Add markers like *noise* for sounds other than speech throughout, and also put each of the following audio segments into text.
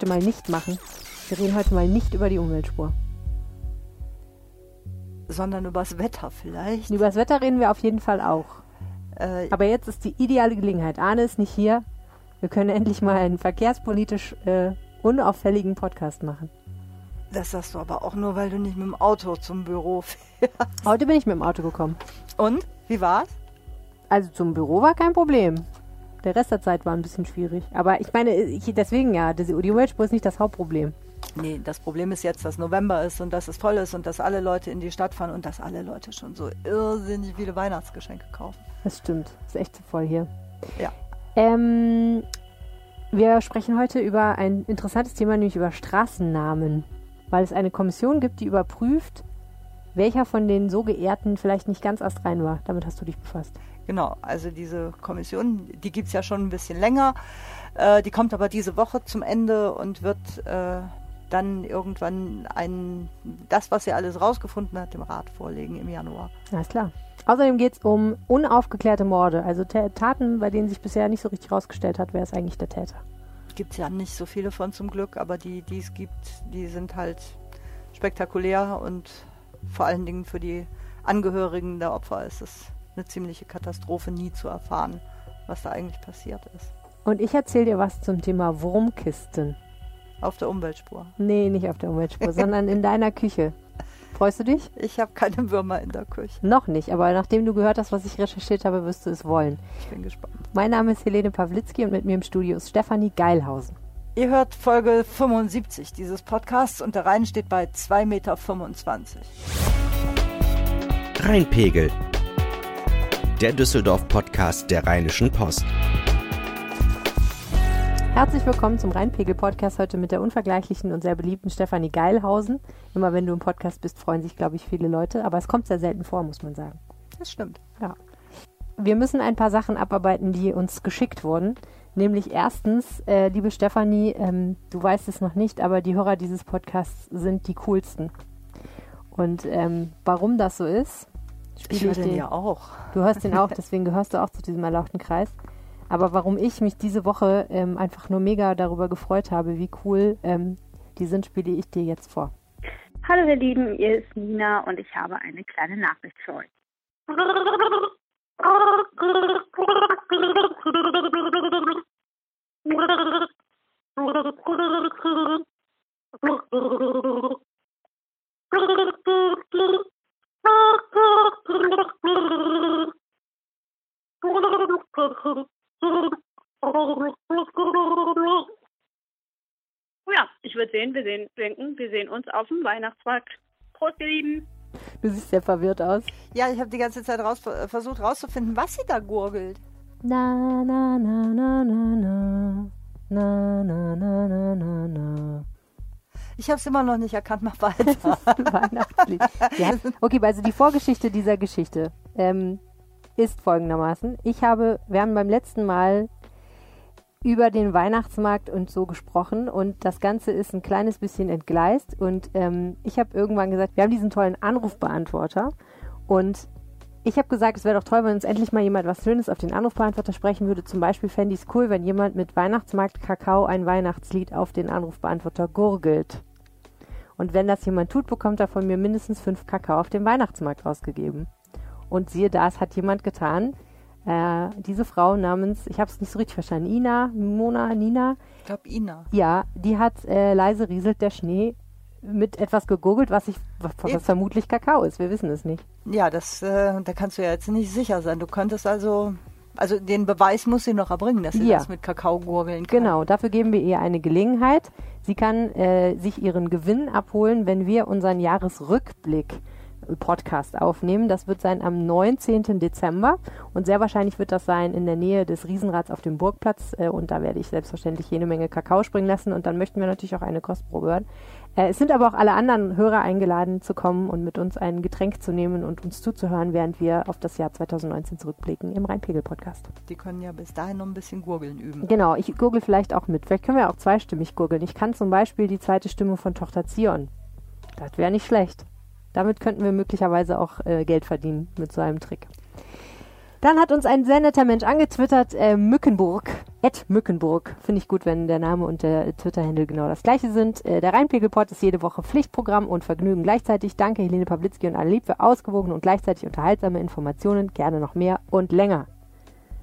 heute mal nicht machen. Wir reden heute mal nicht über die Umweltspur. Sondern übers Wetter vielleicht. Über das Wetter reden wir auf jeden Fall auch. Äh, Aber jetzt ist die ideale Gelegenheit. Arne ist nicht hier. Wir können endlich mal einen verkehrspolitisch äh, unauffälligen Podcast machen. das sagst du aber auch nur, weil du nicht mit dem Auto zum Büro *laughs* fährst. Heute bin ich mit dem Auto gekommen. Und? Wie war's? Also zum Büro war kein Problem. Der Rest der Zeit war ein bisschen schwierig. Aber ich meine, ich, deswegen ja, die die Umweltspur ist nicht das Hauptproblem. Nee, das Problem ist jetzt, dass November ist und dass es voll ist und dass alle Leute in die Stadt fahren und dass alle Leute schon so irrsinnig viele Weihnachtsgeschenke kaufen. Das stimmt. Ist echt zu voll hier. Ja. Ähm, wir sprechen heute über ein interessantes Thema, nämlich über Straßennamen. Weil es eine Kommission gibt, die überprüft, welcher von den so geehrten vielleicht nicht ganz astrein war. Damit hast du dich befasst. Genau, also diese Kommission, die gibt's ja schon ein bisschen länger. Äh, die kommt aber diese Woche zum Ende und wird äh, dann irgendwann ein, das, was sie alles rausgefunden hat, dem Rat vorlegen im Januar. Alles klar. Außerdem geht es um unaufgeklärte Morde, also Ta- Taten, bei denen sich bisher nicht so richtig rausgestellt hat, wer ist eigentlich der Täter. Gibt's ja nicht so viele von zum Glück, aber die, die es gibt, die sind halt spektakulär und vor allen Dingen für die Angehörigen der Opfer ist es eine ziemliche Katastrophe, nie zu erfahren, was da eigentlich passiert ist. Und ich erzähle dir was zum Thema Wurmkisten. Auf der Umweltspur. Nee, nicht auf der Umweltspur, sondern in deiner Küche. Freust du dich? Ich habe keine Würmer in der Küche. Noch nicht, aber nachdem du gehört hast, was ich recherchiert habe, wirst du es wollen. Ich bin gespannt. Mein Name ist Helene Pawlitzki und mit mir im Studio ist Stefanie Geilhausen. Ihr hört Folge 75 dieses Podcasts und der Rhein steht bei 2,25 Meter. Rheinpegel. Der Düsseldorf-Podcast der Rheinischen Post. Herzlich willkommen zum Rheinpegel-Podcast heute mit der unvergleichlichen und sehr beliebten Stefanie Geilhausen. Immer wenn du im Podcast bist, freuen sich, glaube ich, viele Leute, aber es kommt sehr selten vor, muss man sagen. Das stimmt. Ja. Wir müssen ein paar Sachen abarbeiten, die uns geschickt wurden. Nämlich erstens, äh, liebe Stefanie, ähm, du weißt es noch nicht, aber die Hörer dieses Podcasts sind die coolsten. Und ähm, warum das so ist, Ich spiele höre ich den dir. ja auch. Du hörst den auch, *laughs* deswegen gehörst du auch zu diesem erlauchten Kreis. Aber warum ich mich diese Woche ähm, einfach nur mega darüber gefreut habe, wie cool ähm, die sind, spiele ich dir jetzt vor. Hallo ihr Lieben, ihr ist Nina und ich habe eine kleine Nachricht für euch. *laughs* Ja, ich würde sehen, wir sehen, denken, wir sehen uns auf dem Weihnachtsmarkt. Prost, ihr Lieben. Du siehst sehr verwirrt aus. Ja, ich habe die ganze Zeit raus, äh, versucht rauszufinden, was sie da gurgelt. Na, na, na, na, na, na. Na, na, na, na, na, na. Ich habe es immer noch nicht erkannt. Mach *laughs* weiter. Weihnachtslied. Ja. *laughs* Okay, also die Vorgeschichte dieser Geschichte ähm, ist folgendermaßen. Ich habe, wir haben beim letzten Mal über den Weihnachtsmarkt und so gesprochen und das Ganze ist ein kleines bisschen entgleist und ähm, ich habe irgendwann gesagt, wir haben diesen tollen Anrufbeantworter und ich habe gesagt, es wäre doch toll, wenn uns endlich mal jemand was Schönes auf den Anrufbeantworter sprechen würde. Zum Beispiel fände ich es cool, wenn jemand mit Weihnachtsmarkt Kakao ein Weihnachtslied auf den Anrufbeantworter gurgelt. Und wenn das jemand tut, bekommt er von mir mindestens fünf Kakao auf dem Weihnachtsmarkt ausgegeben. Und siehe da, es hat jemand getan. Äh, diese Frau namens, ich habe es nicht so richtig verstanden, Ina, Mona, Nina, Ich glaube, Ina. ja, die hat äh, leise rieselt der Schnee mit etwas gegurgelt, was, ich, was, was vermutlich Kakao ist. Wir wissen es nicht. Ja, das, äh, da kannst du ja jetzt nicht sicher sein. Du könntest also, also den Beweis muss sie noch erbringen, dass sie Ja. das mit Kakao gurgeln kann. Genau, dafür geben wir ihr eine Gelegenheit. Sie kann äh, sich ihren Gewinn abholen, wenn wir unseren Jahresrückblick Podcast aufnehmen. Das wird sein am 19. Dezember und sehr wahrscheinlich wird das sein in der Nähe des Riesenrads auf dem Burgplatz äh, und da werde ich selbstverständlich jede Menge Kakao springen lassen und dann möchten wir natürlich auch eine Kostprobe hören. Äh, es sind aber auch alle anderen Hörer eingeladen zu kommen und mit uns ein Getränk zu nehmen und uns zuzuhören, während wir auf das Jahr 2019 zurückblicken im Rheinpegel-Podcast. Die können ja bis dahin noch ein bisschen gurgeln üben. Genau, ich gurgel vielleicht auch mit. Vielleicht können wir auch zweistimmig gurgeln. Ich kann zum Beispiel die zweite Stimme von Tochter Zion. Das wäre nicht schlecht. Damit könnten wir möglicherweise auch äh, Geld verdienen mit so einem Trick. Dann hat uns ein sehr netter Mensch angetwittert, äh, Mückenburg. Ed Mückenburg. Finde ich gut, wenn der Name und der Twitter-Handle genau das gleiche sind. Äh, der Rheinpegelport ist jede Woche Pflichtprogramm und Vergnügen gleichzeitig. Danke Helene Pawlitzki und alle lieb für ausgewogene und gleichzeitig unterhaltsame Informationen. Gerne noch mehr und länger.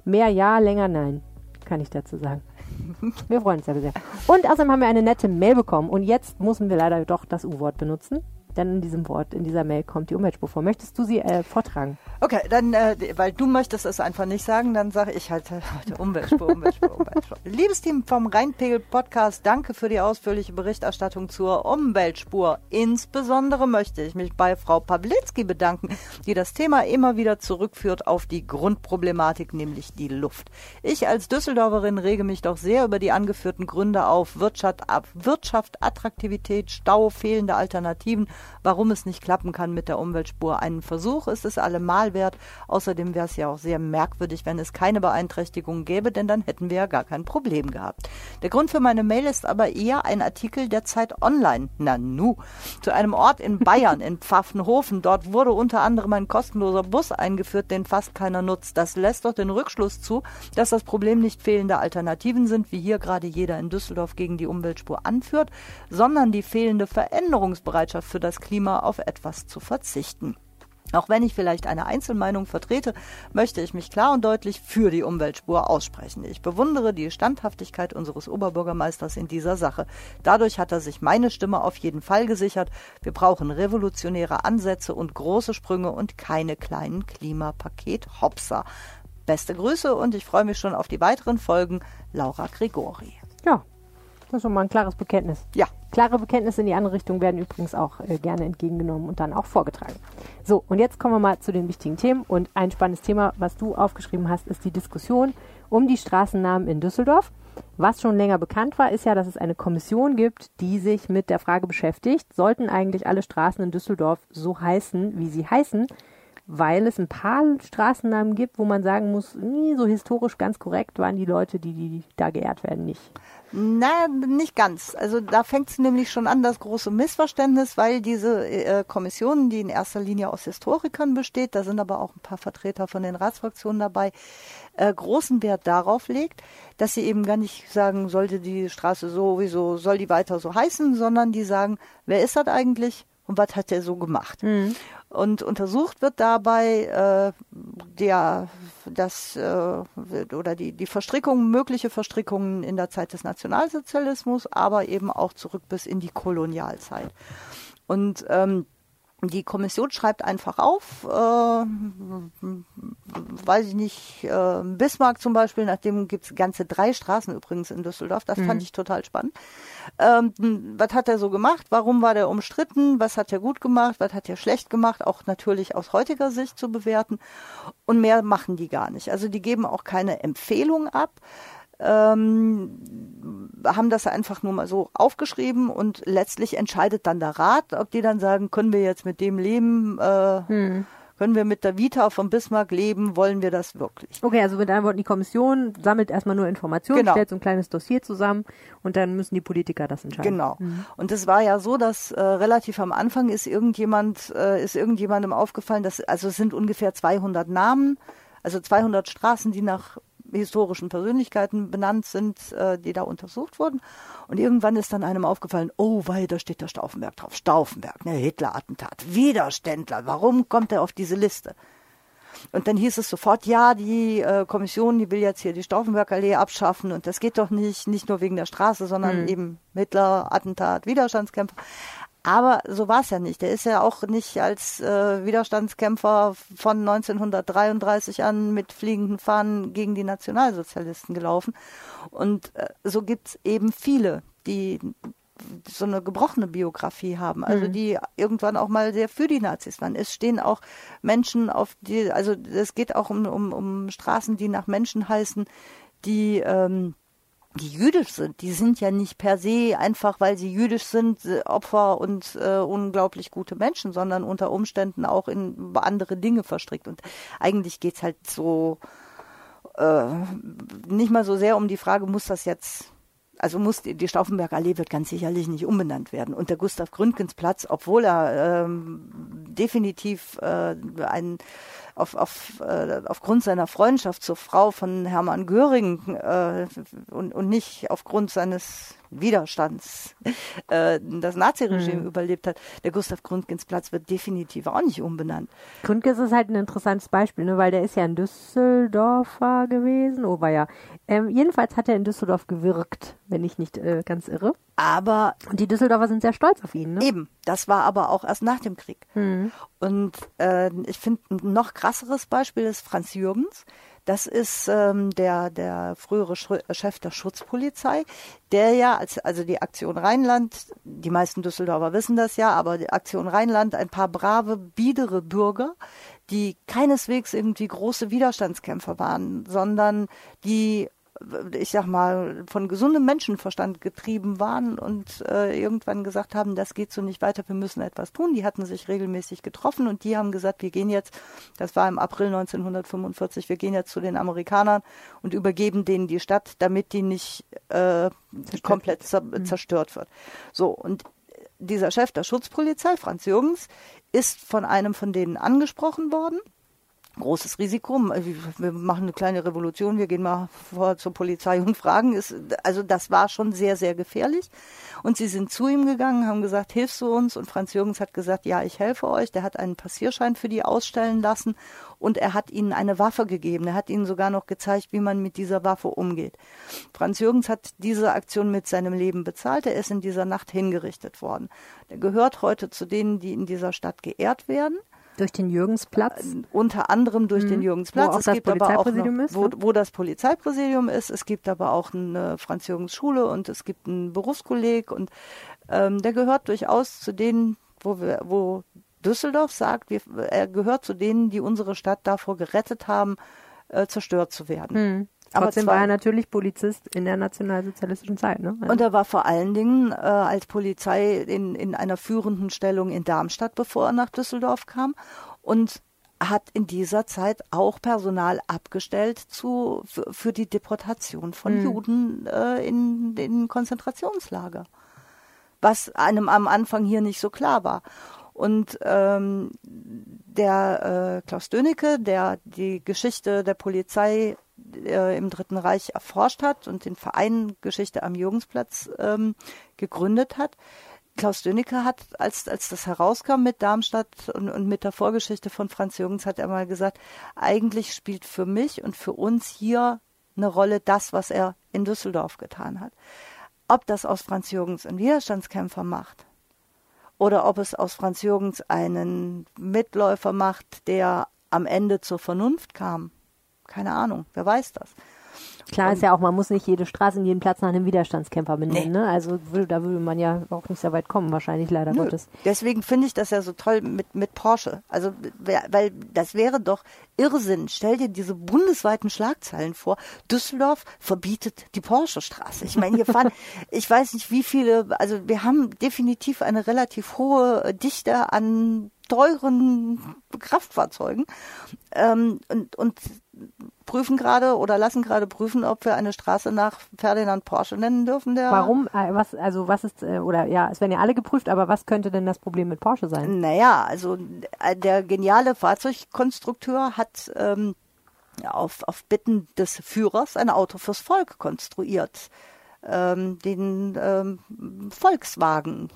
Mehr ja, länger nein. Kann ich dazu sagen. *laughs* Wir freuen uns aber sehr. Und außerdem haben wir eine nette Mail bekommen und jetzt müssen wir leider doch das U-Wort benutzen denn in diesem Wort, in dieser Mail kommt die Umweltspur vor. Möchtest du sie äh, vortragen? Okay, dann, äh, weil du möchtest es einfach nicht sagen, dann sage ich halt äh, Umweltspur, Umweltspur, *laughs* Umweltspur. Liebes Team vom Rheinpegel Podcast, danke für die ausführliche Berichterstattung zur Umweltspur. Insbesondere möchte ich mich bei Frau Pawlitzki bedanken, die das Thema immer wieder zurückführt auf die Grundproblematik, nämlich die Luft. Ich als Düsseldorferin rege mich doch sehr über die angeführten Gründe auf Wirtschaft, Wirtschaft Attraktivität, Stau, fehlende Alternativen warum es nicht klappen kann mit der Umweltspur. Einen Versuch ist es allemal wert. Außerdem wäre es ja auch sehr merkwürdig, wenn es keine Beeinträchtigung gäbe, denn dann hätten wir ja gar kein Problem gehabt. Der Grund für meine Mail ist aber eher ein Artikel der Zeit Online. Nanu. Zu einem Ort in Bayern, in Pfaffenhofen. Dort wurde unter anderem ein kostenloser Bus eingeführt, den fast keiner nutzt. Das lässt doch den Rückschluss zu, dass das Problem nicht fehlende Alternativen sind, wie hier gerade jeder in Düsseldorf gegen die Umweltspur anführt, sondern die fehlende Veränderungsbereitschaft für das das Klima auf etwas zu verzichten. Auch wenn ich vielleicht eine Einzelmeinung vertrete, möchte ich mich klar und deutlich für die Umweltspur aussprechen. Ich bewundere die Standhaftigkeit unseres Oberbürgermeisters in dieser Sache. Dadurch hat er sich meine Stimme auf jeden Fall gesichert. Wir brauchen revolutionäre Ansätze und große Sprünge und keine kleinen Klimapaket-Hopser. Beste Grüße und ich freue mich schon auf die weiteren Folgen. Laura Gregori. Ja, das ist schon mal ein klares Bekenntnis. Ja. Klare Bekenntnisse in die andere Richtung werden übrigens auch äh, gerne entgegengenommen und dann auch vorgetragen. So, und jetzt kommen wir mal zu den wichtigen Themen. Und ein spannendes Thema, was du aufgeschrieben hast, ist die Diskussion um die Straßennamen in Düsseldorf. Was schon länger bekannt war, ist ja, dass es eine Kommission gibt, die sich mit der Frage beschäftigt, sollten eigentlich alle Straßen in Düsseldorf so heißen, wie sie heißen? Weil es ein paar Straßennamen gibt, wo man sagen muss, nie so historisch ganz korrekt waren die Leute, die, die da geehrt werden, nicht. Na, nicht ganz. Also da fängt es nämlich schon an, das große Missverständnis, weil diese äh, Kommission, die in erster Linie aus Historikern besteht, da sind aber auch ein paar Vertreter von den Ratsfraktionen dabei, äh, großen Wert darauf legt, dass sie eben gar nicht sagen, sollte die Straße sowieso, soll die weiter so heißen, sondern die sagen, wer ist das eigentlich? Und was hat er so gemacht. Mhm. Und untersucht wird dabei äh, der, das, äh, oder die, die Verstrickungen, mögliche Verstrickungen in der Zeit des Nationalsozialismus, aber eben auch zurück bis in die Kolonialzeit. Und ähm, die Kommission schreibt einfach auf, äh, weiß ich nicht, äh, Bismarck zum Beispiel, nachdem gibt es ganze drei Straßen übrigens in Düsseldorf, das mhm. fand ich total spannend. Ähm, was hat er so gemacht? Warum war der umstritten? Was hat er gut gemacht? Was hat er schlecht gemacht? Auch natürlich aus heutiger Sicht zu bewerten. Und mehr machen die gar nicht. Also die geben auch keine Empfehlung ab ähm, haben das einfach nur mal so aufgeschrieben und letztlich entscheidet dann der Rat, ob die dann sagen, können wir jetzt mit dem leben, äh, hm. Können wir mit der Vita von Bismarck leben, wollen wir das wirklich? Okay, also mit anderen Worten, die Kommission sammelt erstmal nur Informationen, genau. stellt so ein kleines Dossier zusammen und dann müssen die Politiker das entscheiden. Genau. Mhm. Und es war ja so, dass äh, relativ am Anfang ist irgendjemand, äh, ist irgendjemandem aufgefallen, dass, also es sind ungefähr 200 Namen, also 200 Straßen, die nach historischen Persönlichkeiten benannt sind, äh, die da untersucht wurden. Und irgendwann ist dann einem aufgefallen, oh, weil da steht der Stauffenberg drauf. Stauffenberg, ne, Hitler-Attentat, Widerständler. Warum kommt er auf diese Liste? Und dann hieß es sofort, ja, die äh, Kommission, die will jetzt hier die Stauffenberg-Allee abschaffen und das geht doch nicht, nicht nur wegen der Straße, sondern mhm. eben Hitler, Attentat, Widerstandskämpfer. Aber so war es ja nicht. Er ist ja auch nicht als äh, Widerstandskämpfer von 1933 an mit fliegenden Fahnen gegen die Nationalsozialisten gelaufen. Und äh, so gibt's eben viele, die so eine gebrochene Biografie haben, also mhm. die irgendwann auch mal sehr für die Nazis waren. Es stehen auch Menschen auf die, also es geht auch um, um, um Straßen, die nach Menschen heißen, die ähm, die jüdisch sind, die sind ja nicht per se einfach, weil sie jüdisch sind, äh, Opfer und äh, unglaublich gute Menschen, sondern unter Umständen auch in andere Dinge verstrickt. Und eigentlich geht's halt so äh, nicht mal so sehr um die Frage, muss das jetzt also muss die, die Stauffenberger Allee wird ganz sicherlich nicht umbenannt werden. Und der Gustav Gründgens Platz, obwohl er ähm, definitiv äh, ein auf, auf, äh, aufgrund seiner Freundschaft zur Frau von Hermann Göring äh, und, und nicht aufgrund seines Widerstands äh, das Naziregime mhm. überlebt hat. Der Gustav Grundgens Platz wird definitiv auch nicht umbenannt. Grundgens ist halt ein interessantes Beispiel, ne, weil der ist ja ein Düsseldorfer gewesen. Oh, war ja. Ähm, jedenfalls hat er in Düsseldorf gewirkt, wenn ich nicht äh, ganz irre. Aber. Und die Düsseldorfer sind sehr stolz auf ihn, ne? Eben. Das war aber auch erst nach dem Krieg. Mhm. Und äh, ich finde, ein noch krasseres Beispiel ist Franz Jürgens das ist ähm, der, der frühere Chef der Schutzpolizei, der ja, als, also die Aktion Rheinland, die meisten Düsseldorfer wissen das ja, aber die Aktion Rheinland, ein paar brave, biedere Bürger, die keineswegs irgendwie große Widerstandskämpfer waren, sondern die ich sag mal, von gesundem Menschenverstand getrieben waren und äh, irgendwann gesagt haben, das geht so nicht weiter, wir müssen etwas tun. Die hatten sich regelmäßig getroffen und die haben gesagt, wir gehen jetzt, das war im April 1945, wir gehen jetzt zu den Amerikanern und übergeben denen die Stadt, damit die nicht äh, komplett zer mhm. zerstört wird. So, und dieser Chef der Schutzpolizei, Franz Jürgens, ist von einem von denen angesprochen worden großes Risiko. Wir machen eine kleine Revolution, wir gehen mal vor zur Polizei und fragen. Also das war schon sehr, sehr gefährlich. Und sie sind zu ihm gegangen, haben gesagt, hilfst du uns? Und Franz Jürgens hat gesagt, ja, ich helfe euch. Der hat einen Passierschein für die ausstellen lassen und er hat ihnen eine Waffe gegeben. Er hat ihnen sogar noch gezeigt, wie man mit dieser Waffe umgeht. Franz Jürgens hat diese Aktion mit seinem Leben bezahlt. Er ist in dieser Nacht hingerichtet worden. Er gehört heute zu denen, die in dieser Stadt geehrt werden. Durch den Jürgensplatz? Äh, unter anderem durch mhm. den Jürgensplatz. Wo auch es das gibt aber auch noch, ist, wo, wo, das Polizeipräsidium ist. Es gibt aber auch eine Franz-Jürgens-Schule und es gibt einen Berufskolleg und ähm, der gehört durchaus zu denen, wo wir, wo Düsseldorf sagt, wir, er gehört zu denen, die unsere Stadt davor gerettet haben, äh, zerstört zu werden. Mhm. Aber Trotzdem war er natürlich Polizist in der nationalsozialistischen Zeit. Ne? Und er war vor allen Dingen äh, als Polizei in, in einer führenden Stellung in Darmstadt, bevor er nach Düsseldorf kam. Und hat in dieser Zeit auch Personal abgestellt zu, für, für die Deportation von mhm. Juden äh, in den Konzentrationslager. Was einem am Anfang hier nicht so klar war. Und ähm, der äh, Klaus Dönecke, der die Geschichte der Polizei äh, im Dritten Reich erforscht hat und den Verein Geschichte am Jugendsplatz ähm, gegründet hat. Klaus Dönecke hat, als, als das herauskam mit Darmstadt und, und mit der Vorgeschichte von Franz Jürgens, hat er mal gesagt, eigentlich spielt für mich und für uns hier eine Rolle das, was er in Düsseldorf getan hat. Ob das aus Franz Jürgens einen Widerstandskämpfer macht oder ob es aus Franz Jürgens einen Mitläufer macht, der am Ende zur Vernunft kam, keine Ahnung, wer weiß das. Klar ist ja auch, man muss nicht jede Straße und jeden Platz nach einem Widerstandskämpfer benennen. Nee. Ne? Also da würde man ja auch nicht so weit kommen, wahrscheinlich leider Nö. Gottes. Deswegen finde ich das ja so toll mit, mit Porsche. Also, weil das wäre doch Irrsinn. Stell dir diese bundesweiten Schlagzeilen vor. Düsseldorf verbietet die Porsche-Straße. Ich meine, hier fahren, *laughs* ich weiß nicht wie viele, also wir haben definitiv eine relativ hohe Dichte an teuren Kraftfahrzeugen ähm, und, und prüfen gerade oder lassen gerade prüfen, ob wir eine Straße nach Ferdinand Porsche nennen dürfen. Der Warum? Äh, was, also was ist, äh, oder ja, es werden ja alle geprüft, aber was könnte denn das Problem mit Porsche sein? Naja, also äh, der geniale Fahrzeugkonstrukteur hat ähm, auf, auf Bitten des Führers ein Auto fürs Volk konstruiert ähm, den ähm, Volkswagen.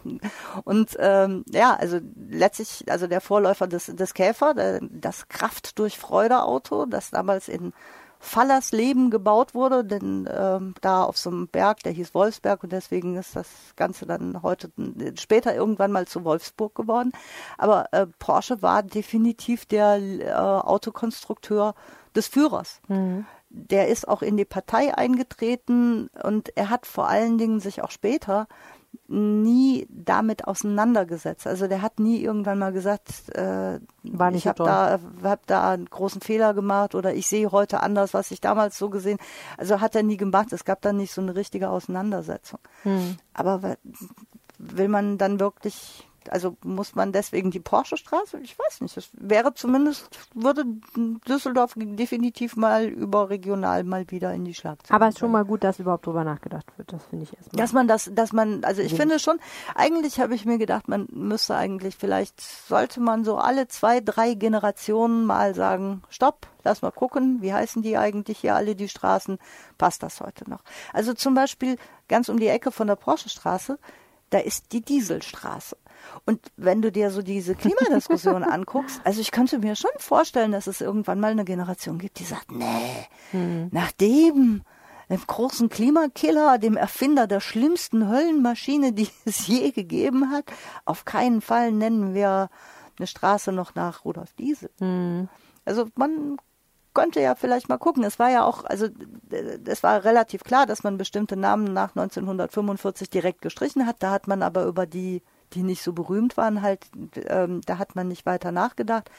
Und ähm, ja, also letztlich, also der Vorläufer des, des Käfer, der, das Kraft durch Freude Auto, das damals in Fallersleben gebaut wurde, denn ähm, da auf so einem Berg, der hieß Wolfsberg und deswegen ist das Ganze dann heute später irgendwann mal zu Wolfsburg geworden. Aber äh, Porsche war definitiv der äh, Autokonstrukteur des Führers. Mhm der ist auch in die Partei eingetreten und er hat vor allen Dingen sich auch später nie damit auseinandergesetzt. Also der hat nie irgendwann mal gesagt, äh, War nicht ich habe da, hab da einen großen Fehler gemacht oder ich sehe heute anders, was ich damals so gesehen. Also hat er nie gemacht. Es gab dann nicht so eine richtige Auseinandersetzung. Hm. Aber will man dann wirklich Also muss man deswegen die Porsche-Straße? Ich weiß nicht. Das wäre zumindest, würde Düsseldorf definitiv mal überregional mal wieder in die Schlagzeilen. Aber es ist schon mal gut, dass überhaupt drüber nachgedacht wird. Das finde ich erstmal. Dass man das, dass man, also ich finde schon, eigentlich habe ich mir gedacht, man müsste eigentlich, vielleicht sollte man so alle zwei, drei Generationen mal sagen, stopp, lass mal gucken, wie heißen die eigentlich hier alle die Straßen, passt das heute noch? Also zum Beispiel ganz um die Ecke von der Porsche-Straße, da ist die Dieselstraße. Und wenn du dir so diese Klimadiskussion *laughs* anguckst, also ich könnte mir schon vorstellen, dass es irgendwann mal eine Generation gibt, die sagt, nee, hm. nach dem, dem großen Klimakiller, dem Erfinder der schlimmsten Höllenmaschine, die *laughs* es je gegeben hat, auf keinen Fall nennen wir eine Straße noch nach Rudolf Diesel. Hm. Also man könnte ja vielleicht mal gucken. Es war ja auch, also es war relativ klar, dass man bestimmte Namen nach 1945 direkt gestrichen hat. Da hat man aber über die, die nicht so berühmt waren, halt, ähm, da hat man nicht weiter nachgedacht.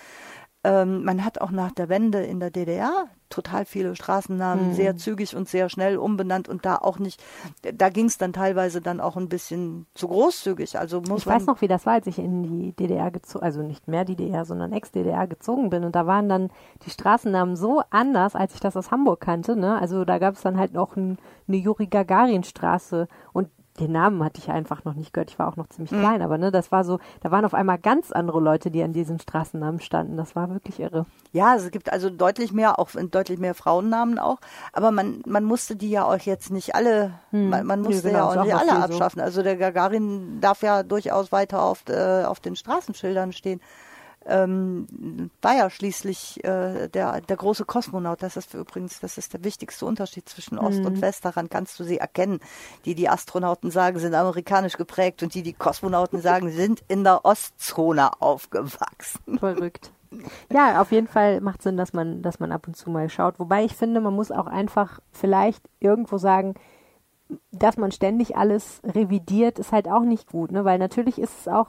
Ähm, man hat auch nach der Wende in der DDR total viele Straßennamen mhm. sehr zügig und sehr schnell umbenannt und da auch nicht, da ging es dann teilweise dann auch ein bisschen zu großzügig. Also muss ich weiß noch, wie das war, als ich in die DDR gezogen, also nicht mehr die DDR, sondern Ex-DDR gezogen bin und da waren dann die Straßennamen so anders, als ich das aus Hamburg kannte. Ne? Also da gab es dann halt noch ein, eine Juri Gagarin Straße und den Namen hatte ich einfach noch nicht gehört. Ich war auch noch ziemlich mhm. klein, aber ne, das war so, da waren auf einmal ganz andere Leute, die an diesen Straßennamen standen. Das war wirklich irre. Ja, es gibt also deutlich mehr, auch deutlich mehr Frauennamen auch. Aber man, man musste die ja auch jetzt nicht alle, hm. man, man, musste nee, genau, ja auch nicht alle abschaffen. So. Also der Gagarin darf ja durchaus weiter auf, äh, auf den Straßenschildern stehen ähm, war ja schließlich äh, der, der große Kosmonaut. Das ist übrigens, das ist der wichtigste Unterschied zwischen Ost mhm. und West. Daran kannst du sie erkennen. Die, die Astronauten sagen, sind amerikanisch geprägt und die, die Kosmonauten *laughs* sagen, sind in der Ostzone aufgewachsen. Verrückt. Ja, auf jeden Fall macht Sinn, dass man, dass man ab und zu mal schaut. Wobei ich finde, man muss auch einfach vielleicht irgendwo sagen, dass man ständig alles revidiert, ist halt auch nicht gut, ne? Weil natürlich ist es auch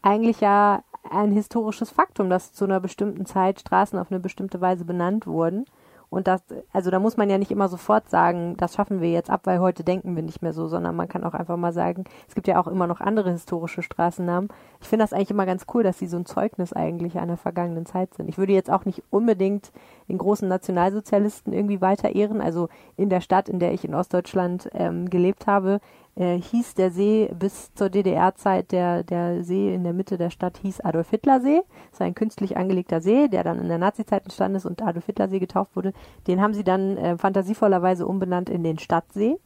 eigentlich ja ein historisches Faktum, dass zu einer bestimmten Zeit Straßen auf eine bestimmte Weise benannt wurden. Und das, also da muss man ja nicht immer sofort sagen, das schaffen wir jetzt ab, weil heute denken wir nicht mehr so, sondern man kann auch einfach mal sagen, es gibt ja auch immer noch andere historische Straßennamen. Ich finde das eigentlich immer ganz cool, dass sie so ein Zeugnis eigentlich einer vergangenen Zeit sind. Ich würde jetzt auch nicht unbedingt den großen Nationalsozialisten irgendwie weiter ehren. Also in der Stadt, in der ich in Ostdeutschland ähm, gelebt habe, äh, hieß der See bis zur DDR-Zeit, der, der See in der Mitte der Stadt hieß Adolf Hitler See. Das ist ein künstlich angelegter See, der dann in der Nazi-Zeit entstanden ist und Adolf Hitler See getauft wurde. Den haben sie dann äh, fantasievollerweise umbenannt in den Stadtsee.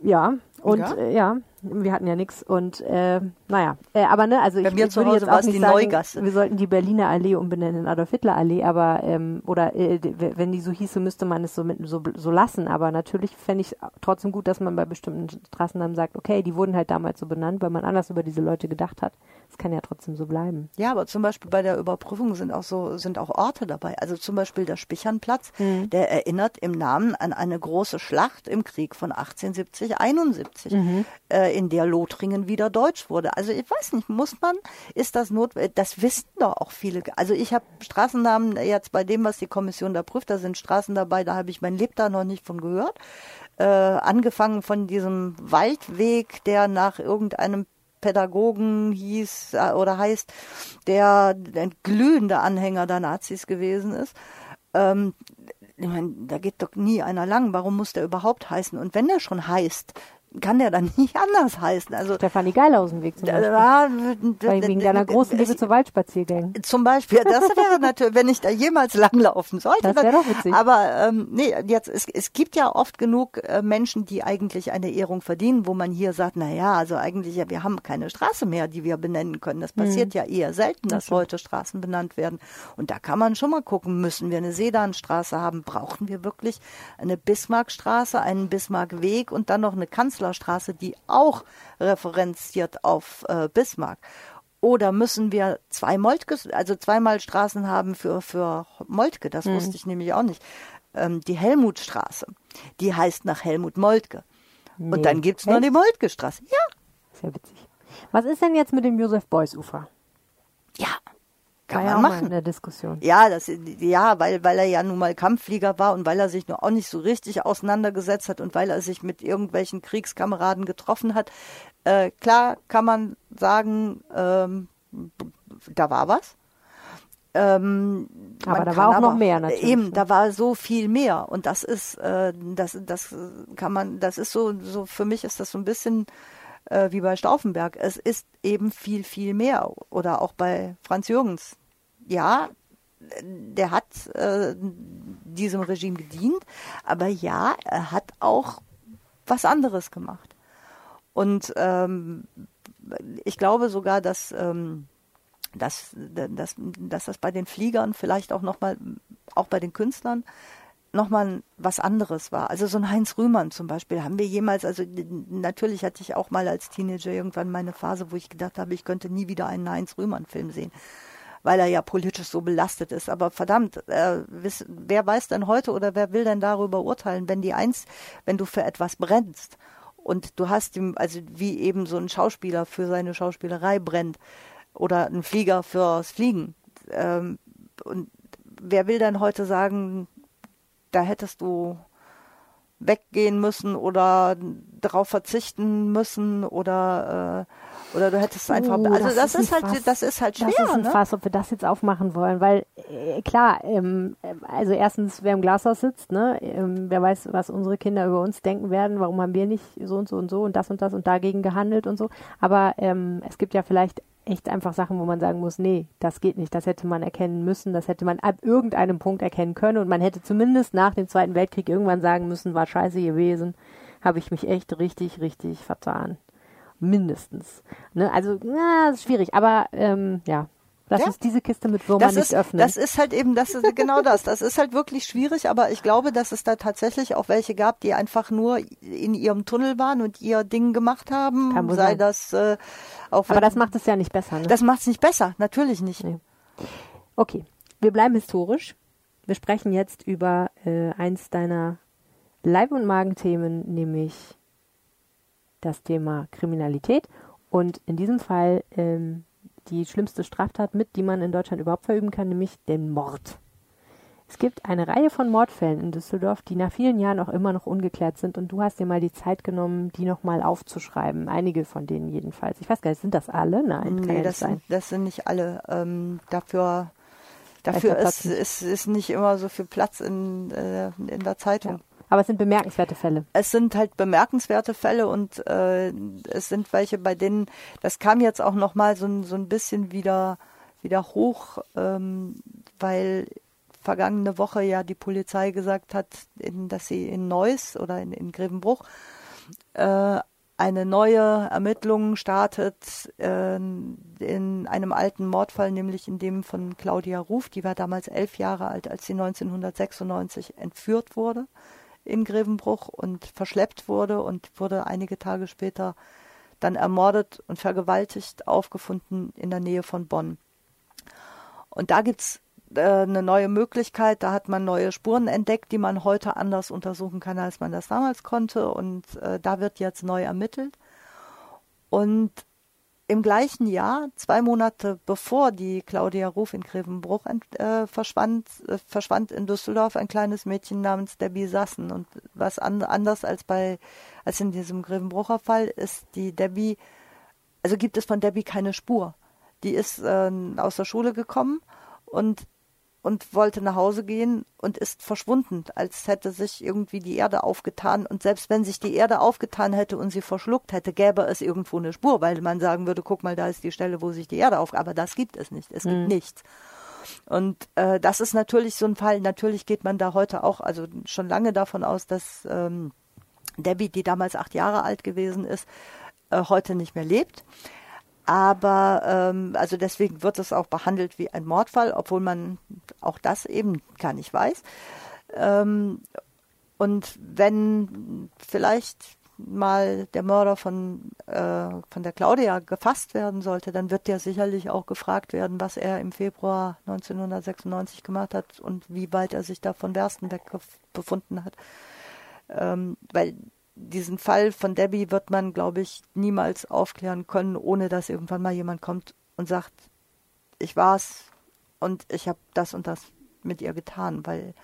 Ja, und ja, äh, ja wir hatten ja nichts und äh, naja, äh, aber ne, also Bei ich, mir ich würde jetzt auch nicht sagen, Neugasse. wir sollten die Berliner Allee umbenennen in Adolf Hitler Allee, aber ähm, oder äh, wenn die so hieße, müsste man es so mit so, so lassen, aber natürlich fände ich trotzdem gut, dass man bei bestimmten Straßennamen sagt, okay, die wurden halt damals so benannt, weil man anders über diese Leute gedacht hat. Das kann ja trotzdem so bleiben. Ja, aber zum Beispiel bei der Überprüfung sind auch so sind auch Orte dabei. Also zum Beispiel der Spichernplatz, mhm. der erinnert im Namen an eine große Schlacht im Krieg von 1870 71, mhm. äh, in der Lothringen wieder deutsch wurde. Also ich weiß nicht, muss man, ist das notwendig? Das wissen doch auch viele. Also ich habe Straßennamen jetzt bei dem, was die Kommission da prüft, da sind Straßen dabei, da habe ich mein Lebtag noch nicht von gehört. Äh, angefangen von diesem Waldweg, der nach irgendeinem Pädagogen hieß äh, oder heißt, der ein glühender Anhänger der Nazis gewesen ist. Ähm, ich meine, da geht doch nie einer lang. Warum muss der überhaupt heißen? Und wenn der schon heißt, kann der dann *laughs* nicht anders heißen. Also Stefanie Geilhausenweg zum Beispiel. Da, wegen deiner großen Liebe zu Waldspaziergängen. Zum Beispiel, das wäre natürlich, wenn ich da jemals langlaufen sollte. Das wäre doch witzig. Aber ähm, nee, jetzt es, es gibt ja oft genug äh, Menschen, die eigentlich eine Ehrung verdienen, wo man hier sagt, na ja, also eigentlich ja, wir haben keine Straße mehr, die wir benennen können. Das passiert hm. ja eher selten, dass das heute Straßen benannt werden. Und da kann man schon mal gucken, müssen wir eine Sedanstraße haben? Brauchen wir wirklich eine Bismarckstraße, einen Bismarckweg und dann noch eine Kanzler Künstlerstraße, die auch referenziert auf äh, Bismarck? Oder müssen wir zwei Moltke, also zweimal Straßen haben für, für Moltke? Das mhm. wusste ich nämlich auch nicht. Ähm, die Helmutstraße, die heißt nach Helmut Moltke. Nee. Und dann gibt es nur die Moltke-Straße. Ja. Sehr witzig. Was ist denn jetzt mit dem Josef Beuys Ufer? Ja. Kann war man machen. in der Diskussion. Ja, das, ja, weil, weil er ja nun mal Kampfflieger war und weil er sich nur auch nicht so richtig auseinandergesetzt hat und weil er sich mit irgendwelchen Kriegskameraden getroffen hat. Äh, klar kann man sagen, ähm, da war was. Ähm, Aber da war auch noch mehr natürlich, Eben, ne? da war so viel mehr und das ist, äh, das, das kann man, das ist so, so für mich ist das so ein bisschen äh, wie bei Stauffenberg. Es ist eben viel, viel mehr. Oder auch bei Franz Jürgens. Ja, der hat äh, diesem Regime gedient, aber ja, er hat auch was anderes gemacht. Und ähm, ich glaube sogar, dass, ähm, dass, dass, dass das bei den Fliegern vielleicht auch nochmal, auch bei den Künstlern, nochmal was anderes war. Also so ein Heinz Rühmann zum Beispiel haben wir jemals, also natürlich hatte ich auch mal als Teenager irgendwann meine Phase, wo ich gedacht habe, ich könnte nie wieder einen Heinz Rühmann-Film sehen, weil er ja politisch so belastet ist. Aber verdammt, äh, wiss, wer weiß denn heute oder wer will denn darüber urteilen, wenn die eins, wenn du für etwas brennst und du hast also wie eben so ein Schauspieler für seine Schauspielerei brennt oder ein Flieger fürs Fliegen. Ähm, und wer will denn heute sagen, da hättest du weggehen müssen oder darauf verzichten müssen oder äh, oder du hättest einfach Oh, also das das, ist ist, halt Fass. das ist halt schwer Das ist ein ne? Fass, ob wir das jetzt aufmachen wollen, weil äh, klar, ähm, äh, also erstens, wer im Glashaus sitzt, ne, ähm, wer weiß, was unsere Kinder über uns denken werden, warum haben wir nicht so und so und so und das und das und dagegen gehandelt und so. Aber ähm, es gibt ja vielleicht echt einfach Sachen, wo man sagen muss, nee, das geht nicht, das hätte man erkennen müssen, das hätte man ab irgendeinem Punkt erkennen können und man hätte zumindest nach dem Zweiten Weltkrieg irgendwann sagen müssen, war scheiße gewesen, habe ich mich echt richtig, richtig vertan. Mindestens. Ne? Also, na, ist schwierig, aber ähm, ja, lass Ja. uns diese Kiste mit Würmern das nicht ist, öffnen. das ist halt eben, das ist genau das. Das ist halt wirklich schwierig, aber ich glaube, dass es da tatsächlich auch welche gab, die einfach nur in ihrem Tunnel waren und ihr Ding gemacht haben. Kann sei sein. das äh, auch aber das macht es ja nicht besser. Ne? das macht's nicht besser, natürlich nicht. Nee. Okay, wir bleiben historisch. Wir sprechen jetzt über äh, eins deiner Leib- und Magenthemen, nämlich das Thema Kriminalität und in diesem Fall ähm, die schlimmste Straftat mit, die man in Deutschland überhaupt verüben kann, nämlich den Mord. Es gibt eine Reihe von Mordfällen in Düsseldorf, die nach vielen Jahren auch immer noch ungeklärt sind und du hast dir mal die Zeit genommen, die nochmal aufzuschreiben. Einige von denen jedenfalls. Ich weiß gar nicht, sind das alle? Nein, Nee, das sein. sind, das sind nicht alle. Ähm, dafür dafür ist, ist, ist nicht immer so viel Platz in, äh, in der Zeitung. Ja. Aber es sind bemerkenswerte Fälle. Es sind halt bemerkenswerte Fälle und äh, es sind welche, bei denen, das kam jetzt auch nochmal so, ein- so ein bisschen wieder, wieder hoch, ähm, weil vergangene Woche ja die Polizei gesagt hat, in, dass sie in Neuss oder in, in Grevenbruch äh, eine neue Ermittlung startet äh, in einem alten Mordfall, nämlich in dem von Claudia Ruf. Die war damals elf Jahre alt, als sie 1996 entführt wurde in Grevenbruch und verschleppt wurde und wurde einige Tage später dann ermordet und vergewaltigt aufgefunden in der Nähe von Bonn. Und da gibt's äh, eine neue Möglichkeit, da hat man neue Spuren entdeckt, die man heute anders untersuchen kann, als man das damals konnte. Und äh, da wird jetzt neu ermittelt. Und im gleichen Jahr, zwei Monate bevor die Claudia Ruf in Grevenbruch äh, verschwand, äh, verschwand in Düsseldorf ein kleines Mädchen namens Debbie Sassen. Und was an, anders als bei als in diesem Grevenbrucher Fall ist die Debbie, also gibt es von Debbie keine Spur. Die ist äh, aus der Schule gekommen und und wollte nach Hause gehen und ist verschwunden, als hätte sich irgendwie die Erde aufgetan. Und selbst wenn sich die Erde aufgetan hätte und sie verschluckt hätte, gäbe es irgendwo eine Spur, weil man sagen würde, guck mal, da ist die Stelle, wo sich die Erde aufgeht. Aber das gibt es nicht. Es gibt nichts. Und äh, das ist natürlich so ein Fall. Natürlich geht man da heute auch, also schon lange davon aus, dass ähm, Debbie, die damals acht Jahre alt gewesen ist, äh, heute nicht mehr lebt. Aber ähm, also deswegen wird es auch behandelt wie ein Mordfall, obwohl man auch das eben gar nicht weiß. Ähm, und wenn vielleicht mal der Mörder von, äh, von der Claudia gefasst werden sollte, dann wird der sicherlich auch gefragt werden, was er im Februar 1996 gemacht hat und wie weit er sich da von Werstenbeck befunden hat. Ähm, weil diesen Fall von Debbie wird man, glaube ich, niemals aufklären können, ohne dass irgendwann mal jemand kommt und sagt, ich war's, und ich habe das und das mit ihr getan, weil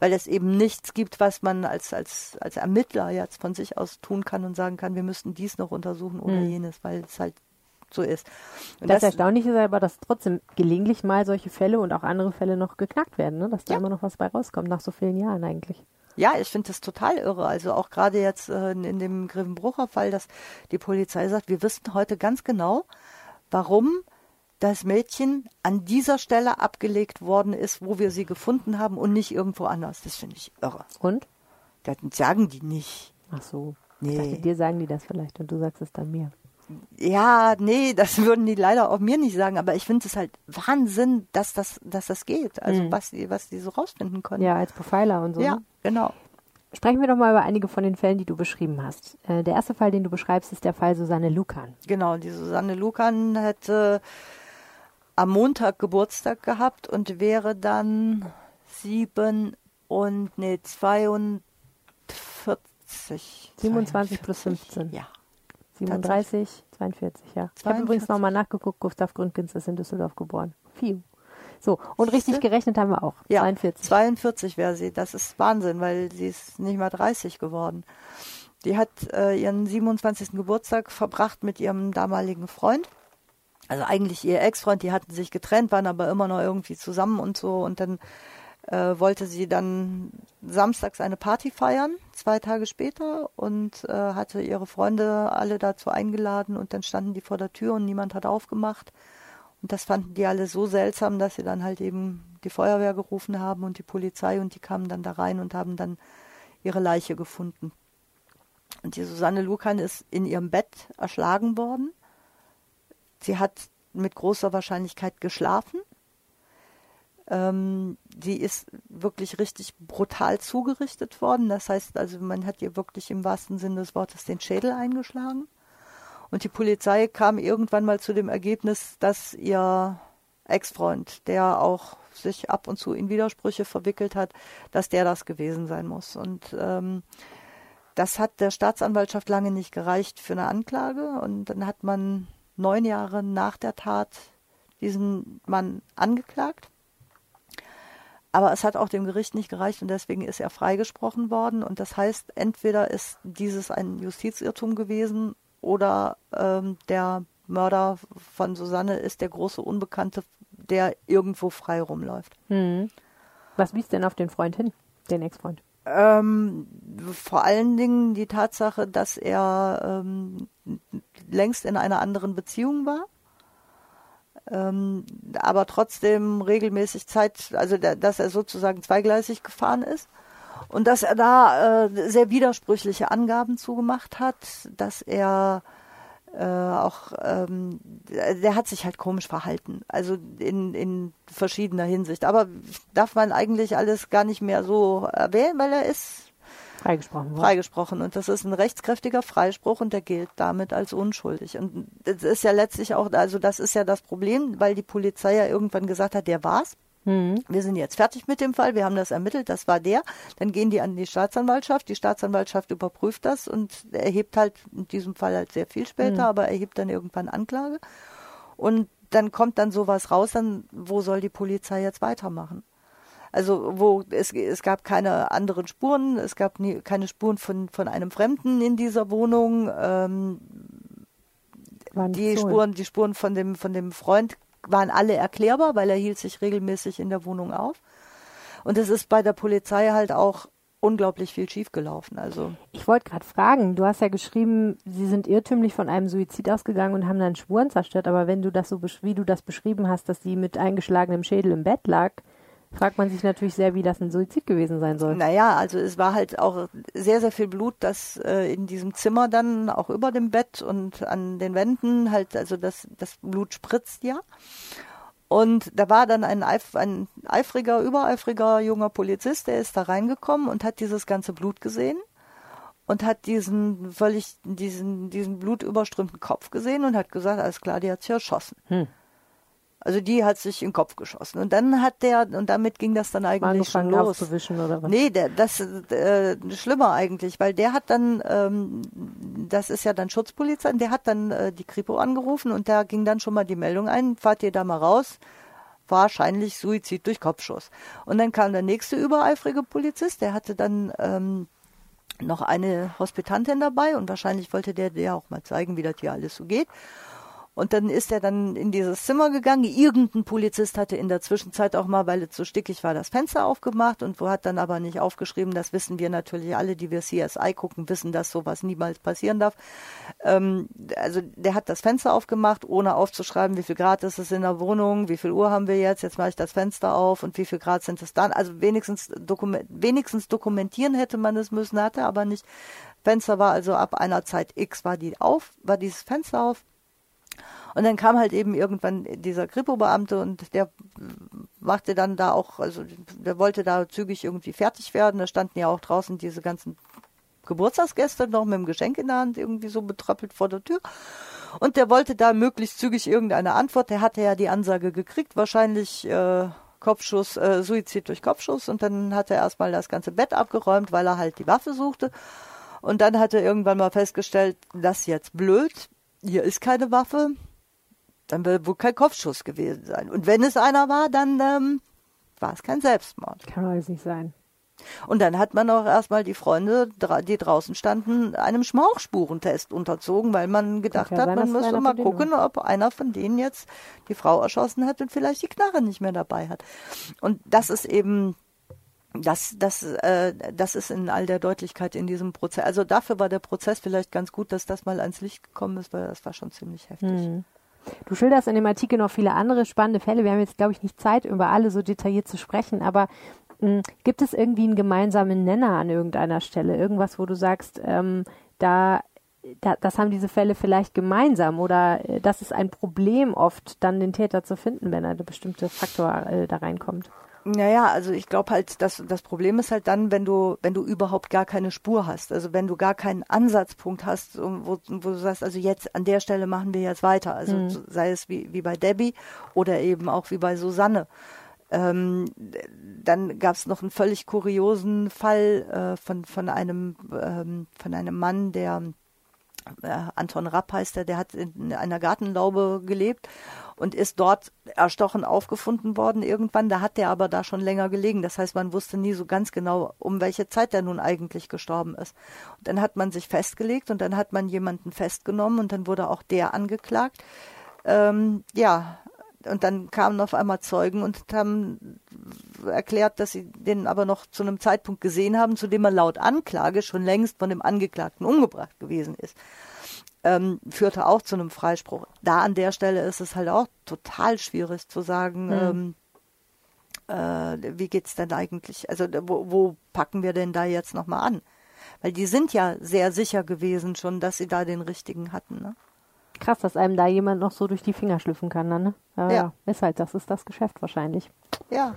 weil es eben nichts gibt, was man als, als, als Ermittler jetzt von sich aus tun kann und sagen kann, wir müssten dies noch untersuchen oder Hm. jenes, weil es halt so ist. Und Das, Erstaunliche ist aber, dass trotzdem gelegentlich mal solche Fälle und auch andere Fälle noch geknackt werden, ne? dass da Ja. immer noch was bei rauskommt, nach so vielen Jahren eigentlich. Ja, ich finde das total irre. Also auch gerade jetzt äh, in dem Grevenbrucher Fall, dass die Polizei sagt, wir wissen heute ganz genau, warum das Mädchen an dieser Stelle abgelegt worden ist, wo wir sie gefunden haben und nicht irgendwo anders. Das finde ich irre. Und? Das sagen die nicht. Ach so. Nee. Ich dachte, dir sagen die das vielleicht und du sagst es dann mir. Ja, nee, das würden die leider auch mir nicht sagen, aber ich finde es halt Wahnsinn, dass das, dass das geht. Also Mhm. was die, was die so rausfinden können. Ja, als Profiler und so. ja ne? Genau. Sprechen wir doch mal über einige von den Fällen, die du beschrieben hast. Äh, der erste Fall, den du beschreibst, ist der Fall Susanne Lukan. Genau, die Susanne Lukan hätte am Montag Geburtstag gehabt und wäre dann sieben und nee, 42. 27 plus 15. Ja. 37, 42, ja. Ich habe 42. übrigens nochmal nachgeguckt, Gustav Gründgens ist in Düsseldorf geboren. Phew. So, und richtig gerechnet haben wir auch. Ja, 42. 42 wäre sie. Das ist Wahnsinn, weil sie ist nicht mal 30 geworden. Die hat äh, ihren 27. Geburtstag verbracht mit ihrem damaligen Freund. Also eigentlich ihr Ex-Freund, die hatten sich getrennt, waren aber immer noch irgendwie zusammen und so. Und dann äh, wollte sie dann samstags eine Party feiern, zwei Tage später, und äh, hatte ihre Freunde alle dazu eingeladen. Und dann standen die vor der Tür und niemand hat aufgemacht. Und das fanden die alle so seltsam, dass sie dann halt eben die Feuerwehr gerufen haben und die Polizei und die kamen dann da rein und haben dann ihre Leiche gefunden. Und die Susanne Lukan ist in ihrem Bett erschlagen worden. Sie hat mit großer Wahrscheinlichkeit geschlafen. Ähm, sie ist wirklich richtig brutal zugerichtet worden. Das heißt also, man hat ihr wirklich im wahrsten Sinne des Wortes den Schädel eingeschlagen. Und die Polizei kam irgendwann mal zu dem Ergebnis, dass ihr Ex-Freund, der auch sich ab und zu in Widersprüche verwickelt hat, dass der das gewesen sein muss. Und ähm, das hat der Staatsanwaltschaft lange nicht gereicht für eine Anklage. Und dann hat man neun Jahre nach der Tat diesen Mann angeklagt. Aber es hat auch dem Gericht nicht gereicht und deswegen ist er freigesprochen worden. Und das heißt, entweder ist dieses ein Justizirrtum gewesen oder ähm, der Mörder von Susanne ist der große Unbekannte, der irgendwo frei rumläuft. Hm. Was wies denn auf den Freund hin, den Ex-Freund? Ähm, vor allen Dingen die Tatsache, dass er ähm, längst in einer anderen Beziehung war, ähm, aber trotzdem regelmäßig Zeit, also da, dass er sozusagen zweigleisig gefahren ist und dass er da äh, sehr widersprüchliche Angaben zugemacht hat, dass er äh, auch, ähm, der hat sich halt komisch verhalten, also in, in verschiedener Hinsicht. Aber darf man eigentlich alles gar nicht mehr so erwähnen, weil er ist Freigesprochen worden. freigesprochen und das ist ein rechtskräftiger Freispruch und der gilt damit als unschuldig. Und das ist ja letztlich auch, also das ist ja das Problem, weil die Polizei ja irgendwann gesagt hat, der war's. Hm. Wir sind jetzt fertig mit dem Fall, wir haben das ermittelt, das war der. Dann gehen die an die Staatsanwaltschaft, die Staatsanwaltschaft überprüft das und erhebt halt in diesem Fall halt sehr viel später, Mhm. aber erhebt dann irgendwann Anklage. Und dann kommt dann sowas raus, dann wo soll die Polizei jetzt weitermachen? Also wo es, es gab keine anderen Spuren, es gab nie, keine Spuren von, von einem Fremden in dieser Wohnung. Ähm, die. Spuren, die Spuren von dem, von dem Freund waren alle erklärbar, weil er hielt sich regelmäßig in der Wohnung auf. Und es ist bei der Polizei halt auch unglaublich viel schiefgelaufen. Also Ich wollte gerade fragen, du hast ja geschrieben, sie sind irrtümlich von einem Suizid ausgegangen und haben dann Spuren zerstört, aber wenn du das so, wie du das beschrieben hast, dass sie mit eingeschlagenem Schädel im Bett lag, fragt man sich natürlich sehr, wie das ein Suizid gewesen sein soll. Naja, also es war halt auch sehr, sehr viel Blut, das äh, in diesem Zimmer dann auch über dem Bett und an den Wänden halt, also das, das Blut spritzt ja. Und da war dann ein, eif ein eifriger, übereifriger junger Polizist, der ist da reingekommen und hat dieses ganze Blut gesehen und hat diesen völlig, diesen, diesen blutüberströmten Kopf gesehen und hat gesagt, alles klar, die hat sich erschossen. Hm. Also die hat sich in den Kopf geschossen. Und dann hat der, und damit ging das dann eigentlich schon los. aufzuwischen oder was? Nee, der, das ist äh, schlimmer eigentlich, weil der hat dann, ähm, das ist ja dann Schutzpolizei, und der hat dann äh, die Kripo angerufen und da ging dann schon mal die Meldung ein, fahrt ihr da mal raus, wahrscheinlich Suizid durch Kopfschuss. Und dann kam der nächste übereifrige Polizist, der hatte dann ähm, noch eine Hospitantin dabei und wahrscheinlich wollte der der auch mal zeigen, wie das hier alles so geht. Und dann ist er dann in dieses Zimmer gegangen. Irgendein Polizist hatte in der Zwischenzeit auch mal, weil es so stickig war, das Fenster aufgemacht und wo hat dann aber nicht aufgeschrieben, das wissen wir natürlich alle, die wir CSI gucken, wissen, dass sowas niemals passieren darf. Ähm, also der hat das Fenster aufgemacht, ohne aufzuschreiben, wie viel Grad ist es in der Wohnung, wie viel Uhr haben wir jetzt, jetzt mache ich das Fenster auf und wie viel Grad sind es dann. Also wenigstens, dokument, wenigstens dokumentieren hätte man es müssen, hatte aber nicht. Fenster war also ab einer Zeit X war die auf, war dieses Fenster auf und dann kam halt eben irgendwann dieser Kripo-Beamte und der machte dann da auch, also der wollte da zügig irgendwie fertig werden. Da standen ja auch draußen diese ganzen Geburtstagsgäste noch mit dem Geschenk in der Hand irgendwie so betröppelt vor der Tür. Und der wollte da möglichst zügig irgendeine Antwort. Der hatte ja die Ansage gekriegt, wahrscheinlich äh, Kopfschuss, äh, Suizid durch Kopfschuss. Und dann hat er erstmal das ganze Bett abgeräumt, weil er halt die Waffe suchte. Und dann hat er irgendwann mal festgestellt, das ist jetzt blöd, hier ist keine Waffe, dann wird wohl kein Kopfschuss gewesen sein. Und wenn es einer war, dann ähm, war es kein Selbstmord. Kann alles nicht sein. Und dann hat man auch erstmal die Freunde, die draußen standen, einem Schmauchspurentest unterzogen, weil man gedacht ja hat, man müsste mal gucken, ob einer von denen jetzt die Frau erschossen hat und vielleicht die Knarre nicht mehr dabei hat. Und das ist eben das, das, äh, das ist in all der Deutlichkeit in diesem Prozess. Also dafür war der Prozess vielleicht ganz gut, dass das mal ans Licht gekommen ist, weil das war schon ziemlich heftig. Mhm. Du schilderst in dem Artikel noch viele andere spannende Fälle. Wir haben jetzt, glaube ich, nicht Zeit, über alle so detailliert zu sprechen, aber mh, hm, gibt es irgendwie einen gemeinsamen Nenner an irgendeiner Stelle? Irgendwas, wo du sagst, ähm, da, da, das haben diese Fälle vielleicht gemeinsam oder äh, das ist ein Problem oft, dann den Täter zu finden, wenn ein bestimmter Faktor äh, da reinkommt? Naja, also ich glaube halt, dass das Problem ist halt dann, wenn du, wenn du überhaupt gar keine Spur hast, also wenn du gar keinen Ansatzpunkt hast, wo, wo du sagst, also jetzt an der Stelle machen wir jetzt weiter. Also mhm. sei es wie, wie bei Debbie oder eben auch wie bei Susanne. Ähm, dann gab es noch einen völlig kuriosen Fall äh, von, von, einem, ähm, von einem Mann, der äh, Anton Rapp heißt er, der hat in einer Gartenlaube gelebt und ist dort erstochen aufgefunden worden irgendwann. Da hat der aber da schon länger gelegen. Das heißt, man wusste nie so ganz genau, um welche Zeit der nun eigentlich gestorben ist. Und dann hat man sich festgelegt und dann hat man jemanden festgenommen und dann wurde auch der angeklagt. Ähm, ja, und dann kamen auf einmal Zeugen und haben erklärt, dass sie den aber noch zu einem Zeitpunkt gesehen haben, zu dem er laut Anklage schon längst von dem Angeklagten umgebracht gewesen ist ähm, führte auch zu einem Freispruch. Da an der Stelle ist es halt auch total schwierig zu sagen, mhm. ähm, äh, wie geht's denn eigentlich, also wo, wo packen wir denn da jetzt nochmal an? Weil die sind ja sehr sicher gewesen schon, dass sie da den richtigen hatten. Ne? Krass, dass einem da jemand noch so durch die Finger schlüpfen kann, dann, ne? Ja, ja. Ist halt, das ist das Geschäft wahrscheinlich. Ja.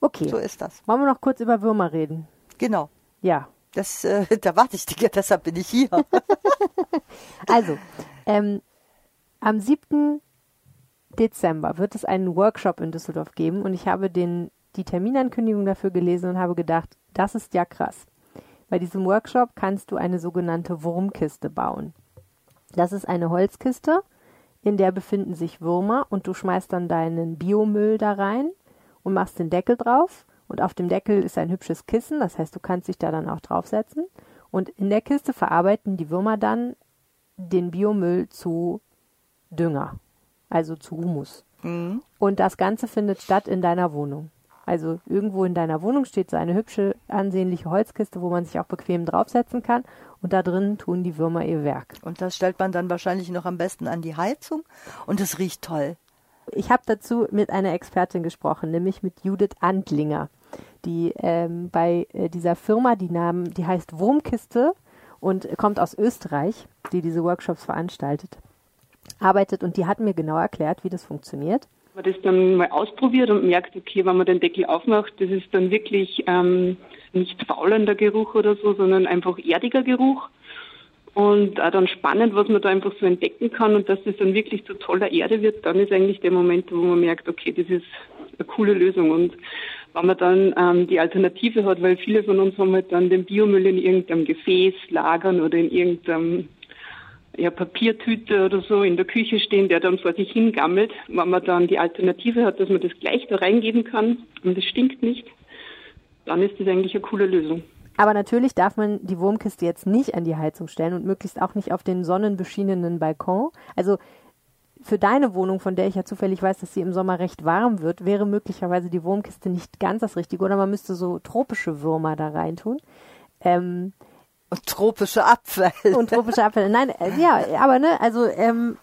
Okay. So ist das. Wollen wir noch kurz über Würmer reden? Genau. Ja. Das, äh, *laughs* da warte ich dir, deshalb bin ich hier. *laughs* also, ähm, am 7. Dezember wird es einen Workshop in Düsseldorf geben und ich habe den, die Terminankündigung dafür gelesen und habe gedacht, das ist ja krass. Bei diesem Workshop kannst du eine sogenannte Wurmkiste bauen. Das ist eine Holzkiste, in der befinden sich Würmer und du schmeißt dann deinen Biomüll da rein und machst den Deckel drauf und auf dem Deckel ist ein hübsches Kissen, das heißt, du kannst dich da dann auch draufsetzen. Und in der Kiste verarbeiten die Würmer dann den Biomüll zu Dünger, also zu Humus. Mhm. Und das Ganze findet statt in deiner Wohnung. Also irgendwo in deiner Wohnung steht so eine hübsche, ansehnliche Holzkiste, wo man sich auch bequem draufsetzen kann. Und da drin tun die Würmer ihr Werk. Und das stellt man dann wahrscheinlich noch am besten an die Heizung. Und es riecht toll. Ich habe dazu mit einer Expertin gesprochen, nämlich mit Judith Antlinger die ähm, bei äh, dieser Firma, die Namen, die heißt Wurmkiste und kommt aus Österreich, die diese Workshops veranstaltet, arbeitet und die hat mir genau erklärt, wie das funktioniert. Man das dann mal ausprobiert und merkt, okay, wenn man den Deckel aufmacht, das ist dann wirklich ähm, nicht faulender Geruch oder so, sondern einfach erdiger Geruch. Und auch dann spannend, was man da einfach so entdecken kann und dass das dann wirklich zu toller Erde wird, dann ist eigentlich der Moment, wo man merkt, okay, das ist eine coole Lösung. Und wenn man dann ähm, die Alternative hat, weil viele von uns haben halt dann den Biomüll in irgendeinem Gefäß lagern oder in irgendeinem ja, Papiertüte oder so in der Küche stehen, der dann vor sich hingammelt. Wenn man dann die Alternative hat, dass man das gleich da reingeben kann und es stinkt nicht, dann ist das eigentlich eine coole Lösung. Aber natürlich darf man die Wurmkiste jetzt nicht an die Heizung stellen und möglichst auch nicht auf den sonnenbeschienenen Balkon. Also für deine Wohnung, von der ich ja zufällig weiß, dass sie im Sommer recht warm wird, wäre möglicherweise die Wurmkiste nicht ganz das Richtige. Oder man müsste so tropische Würmer da reintun. Ähm, und tropische Abfälle. Und tropische Abfälle. Nein, äh, ja, aber ne, also ähm,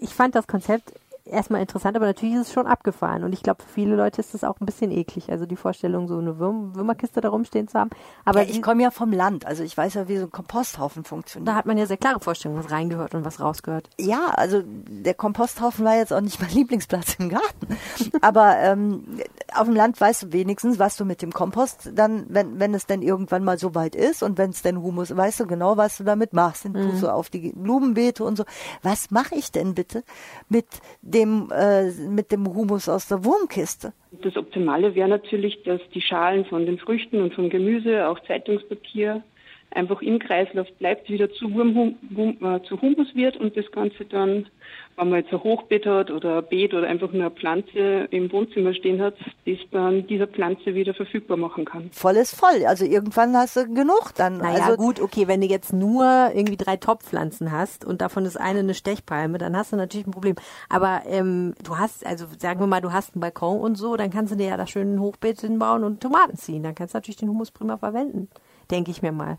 ich fand das Konzept erstmal interessant, aber natürlich ist es schon abgefahren. Und ich glaube, für viele Leute ist es auch ein bisschen eklig. Also die Vorstellung, so eine Würm Würmerkiste da rumstehen zu haben. Aber ja, ich komme ja vom Land, also ich weiß ja, wie so ein Komposthaufen funktioniert. Da hat man ja sehr klare Vorstellungen, was reingehört und was rausgehört. Ja, also der Komposthaufen war jetzt auch nicht mein *laughs* Lieblingsplatz im Garten. aber ähm, auf dem Land weißt du wenigstens, was du mit dem Kompost dann, wenn, wenn es denn irgendwann mal so weit ist und wenn es denn Humus, weißt du genau, was du damit machst. Den tust mhm. du auf die Blumenbeete und so. Was mache ich denn bitte mit dem dem, äh, mit dem Humus aus der Wurmkiste. Das Optimale wäre natürlich, dass die Schalen von den Früchten und vom Gemüse, auch Zeitungspapier, einfach im Kreislauf bleibt, wieder zu, Wurm, Wurm, äh, zu Humus wird und das Ganze dann wenn man jetzt ein Hochbeet hat oder ein Beet oder einfach nur eine Pflanze im Wohnzimmer stehen hat, das dann dieser Pflanze wieder verfügbar machen kann. Voll ist voll. Also irgendwann hast du genug dann. Naja, also gut, okay, wenn du jetzt nur irgendwie drei Topfpflanzen hast und davon ist eine eine Stechpalme, dann hast du natürlich ein Problem. Aber ähm, du hast, also sagen wir mal, du hast einen Balkon und so, dann kannst du dir ja da schön ein Hochbeet hinbauen und Tomaten ziehen. Dann kannst du natürlich den Humus prima verwenden, denke ich mir mal.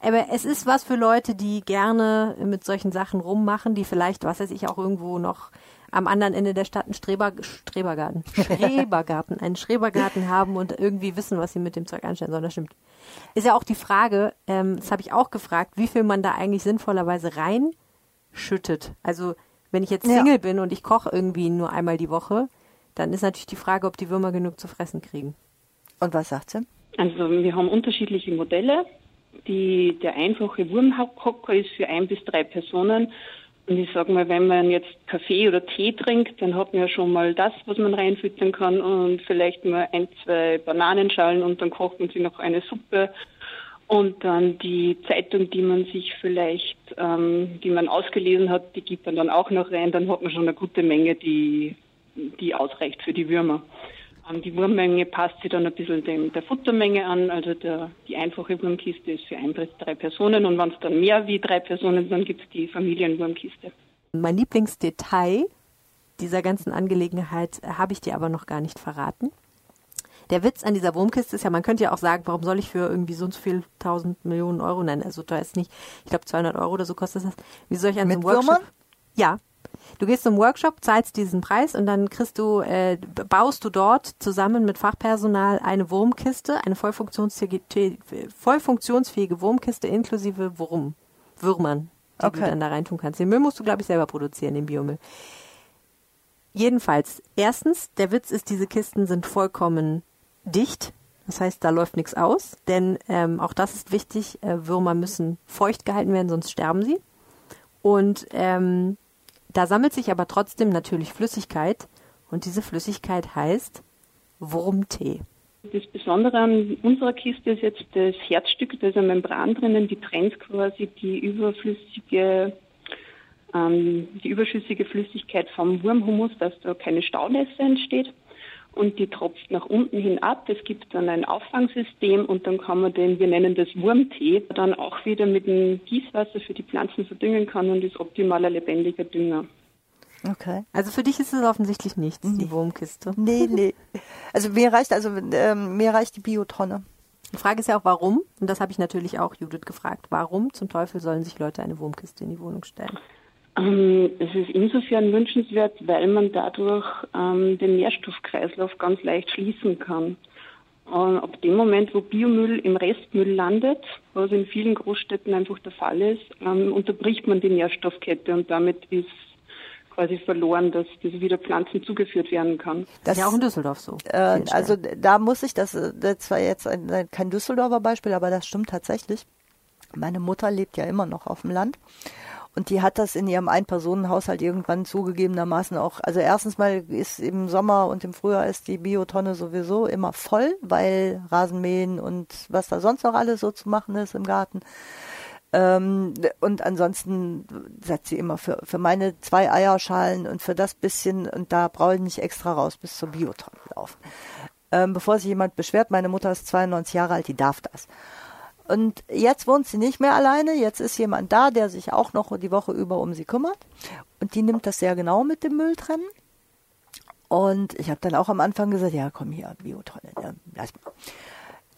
Aber es ist was für Leute, die gerne mit solchen Sachen rummachen, die vielleicht, was weiß ich, auch irgendwo noch am anderen Ende der Stadt einen Streber, Strebergarten, *laughs* Schrebergarten, einen Schrebergarten haben und irgendwie wissen, was sie mit dem Zeug anstellen sollen. Das stimmt. Ist ja auch die Frage, ähm, das habe ich auch gefragt, wie viel man da eigentlich sinnvollerweise reinschüttet. Also wenn ich jetzt Single ja. bin und ich koche irgendwie nur einmal die Woche, dann ist natürlich die Frage, ob die Würmer genug zu fressen kriegen. Und was sagt sie? Also wir haben unterschiedliche Modelle. Die, der einfache Wurmhocker ist für ein bis drei Personen. Und ich sage mal, wenn man jetzt Kaffee oder Tee trinkt, dann hat man ja schon mal das, was man reinfüttern kann und vielleicht mal ein, zwei Bananenschalen und dann kocht man sich noch eine Suppe. Und dann die Zeitung, die man sich vielleicht, ähm, die man ausgelesen hat, die gibt man dann auch noch rein. Dann hat man schon eine gute Menge, die, die ausreicht für die Würmer. Ähm, die Wurmmenge passt sich dann ein bisschen dem, der Futtermenge an. Also der, die einfache Wurmkiste ist für ein bis drei Personen und wenn es dann mehr wie drei Personen sind, dann gibt es die Familienwurmkiste. Mein Lieblingsdetail dieser ganzen Angelegenheit habe ich dir aber noch gar nicht verraten. Der Witz an dieser Wurmkiste ist ja, man könnte ja auch sagen, warum soll ich für irgendwie so und so viel tausend Millionen Euro, nein, also teuer ist nicht, ich glaube 200 Euro oder so kostet das. Wie soll ich an Mit so einem Workshop? Würmern? Ja, Du gehst zum Workshop, zahlst diesen Preis und dann kriegst du, äh, baust du dort zusammen mit Fachpersonal eine Wurmkiste, eine voll funktionsfähige, voll funktionsfähige Wurmkiste inklusive Wurm, Würmern, die okay. du dann da reintun kannst. Den Müll musst du, glaube ich, selber produzieren, den Biomüll. Jedenfalls, erstens, der Witz ist, diese Kisten sind vollkommen dicht. Das heißt, da läuft nichts aus, denn ähm, auch das ist wichtig. Äh, Würmer müssen feucht gehalten werden, sonst sterben sie. Und ähm, da sammelt sich aber trotzdem natürlich Flüssigkeit und diese Flüssigkeit heißt Wurmtee. Das Besondere an unserer Kiste ist jetzt das Herzstück, da ist eine Membran drinnen, die trennt quasi die überflüssige, ähm, die überschüssige Flüssigkeit vom Wurmhumus, dass da keine Staunässe entsteht und die tropft nach unten hin ab. Es gibt dann ein Auffangsystem und dann kann man den, wir nennen das Wurmtee, dann auch wieder mit dem Gießwasser für die Pflanzen verdüngen kann und ist optimaler lebendiger Dünger. Okay. Also für dich ist es offensichtlich nichts, nee. die Wurmkiste. Nee, nee. *laughs* Also mir reicht, also ähm, mir reicht die Biotonne. Die Frage ist ja auch, warum? Und das habe ich natürlich auch Judith gefragt. Warum zum Teufel sollen sich Leute eine Wurmkiste in die Wohnung stellen? Ähm, es ist insofern wünschenswert, weil man dadurch ähm, den Nährstoffkreislauf ganz leicht schließen kann. Und ab dem Moment, wo Biomüll im Restmüll landet, was in vielen Großstädten einfach der Fall ist, ähm, unterbricht man die Nährstoffkette und damit ist quasi verloren, dass diese wieder Pflanzen zugeführt werden kann. Das ist ja auch in Düsseldorf so. Äh, also da muss ich, das, das war jetzt ein, kein Düsseldorfer Beispiel, aber das stimmt tatsächlich. Meine Mutter lebt ja immer noch auf dem Land und die hat das in ihrem Ein-Personen-Haushalt irgendwann zugegebenermaßen auch. Also erstens mal ist im Sommer und im Frühjahr ist die Biotonne sowieso immer voll, weil Rasenmähen und was da sonst noch alles so zu machen ist im Garten. Ähm, und ansonsten sagt sie immer für, für meine zwei Eierschalen und für das bisschen, und da brauche ich nicht extra raus bis zur Biotonne laufen. Ähm, bevor sich jemand beschwert, meine Mutter ist 92 Jahre alt, die darf das. Und jetzt wohnt sie nicht mehr alleine, jetzt ist jemand da, der sich auch noch die Woche über um sie kümmert. Und die nimmt das sehr genau mit dem Müll trennen. Und ich habe dann auch am Anfang gesagt, ja komm hier, Biotonne, ja, lass mal.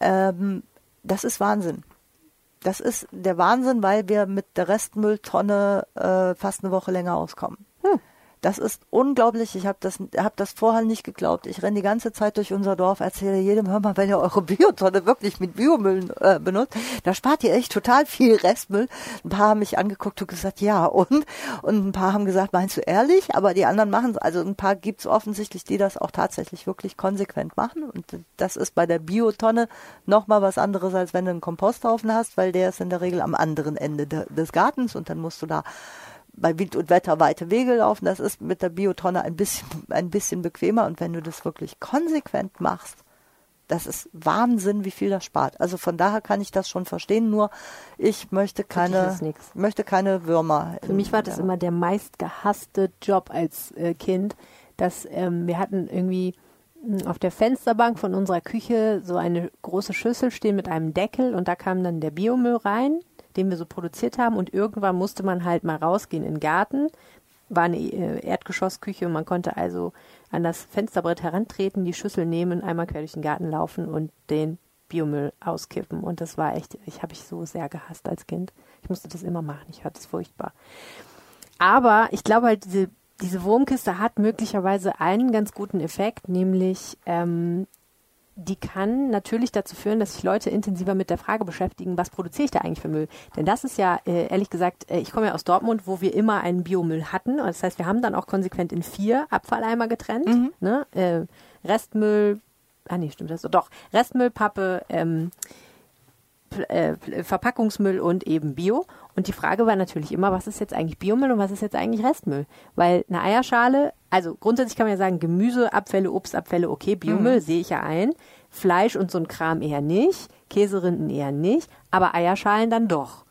Ähm, das ist Wahnsinn. Das ist der Wahnsinn, weil wir mit der Restmülltonne äh, fast eine Woche länger auskommen. Hm. Das ist unglaublich. Ich habe das, hab das vorher nicht geglaubt. Ich renne die ganze Zeit durch unser Dorf, erzähle jedem, hör mal, wenn ihr eure Biotonne wirklich mit Biomüll äh, benutzt, da spart ihr echt total viel Restmüll. Ein paar haben mich angeguckt und gesagt, ja, und? Und ein paar haben gesagt, meinst du ehrlich? Aber die anderen machen es. Also ein paar gibt es offensichtlich, die das auch tatsächlich wirklich konsequent machen. Und das ist bei der Biotonne nochmal was anderes, als wenn du einen Komposthaufen hast, weil der ist in der Regel am anderen Ende de des Gartens und dann musst du da bei Wind und Wetter weite Wege laufen. Das ist mit der Biotonne ein bisschen, ein bisschen bequemer. Und wenn du das wirklich konsequent machst, das ist Wahnsinn, wie viel das spart. Also von daher kann ich das schon verstehen. Nur ich möchte keine, möchte keine Würmer. Für mich war das immer der meistgehasste Job als äh, Kind. Dass ähm, wir hatten irgendwie hm, auf der Fensterbank von unserer Küche so eine große Schüssel stehen mit einem Deckel und da kam dann der Biomüll rein den wir so produziert haben. Und irgendwann musste man halt mal rausgehen in den Garten. War eine äh, Erdgeschossküche und man konnte also an das Fensterbrett herantreten, die Schüssel nehmen, einmal quer durch den Garten laufen und den Biomüll auskippen. Und das war echt, ich habe ich so sehr gehasst als Kind. Ich musste das immer machen. Ich fand das furchtbar. Aber ich glaube halt, diese, diese Wurmkiste hat möglicherweise einen ganz guten Effekt, nämlich ähm, die kann natürlich dazu führen, dass sich Leute intensiver mit der Frage beschäftigen, was produziere ich da eigentlich für Müll? Denn das ist ja, äh, ehrlich gesagt, äh, ich komme ja aus Dortmund, wo wir immer einen Biomüll hatten. Das heißt, wir haben dann auch konsequent in vier Abfalleimer getrennt. Mhm. Ne? Äh, Restmüll, ah nee, stimmt das so, doch, Restmüll, Pappe, ähm, äh, Verpackungsmüll und eben Bio. Und die Frage war natürlich immer, was ist jetzt eigentlich Biomüll und was ist jetzt eigentlich Restmüll? Weil eine Eierschale, also grundsätzlich kann man ja sagen, Gemüseabfälle, Obstabfälle, okay, Biomüll mhm. sehe ich ja ein. Fleisch und so ein Kram eher nicht, Käserinden eher nicht, aber Eierschalen dann doch.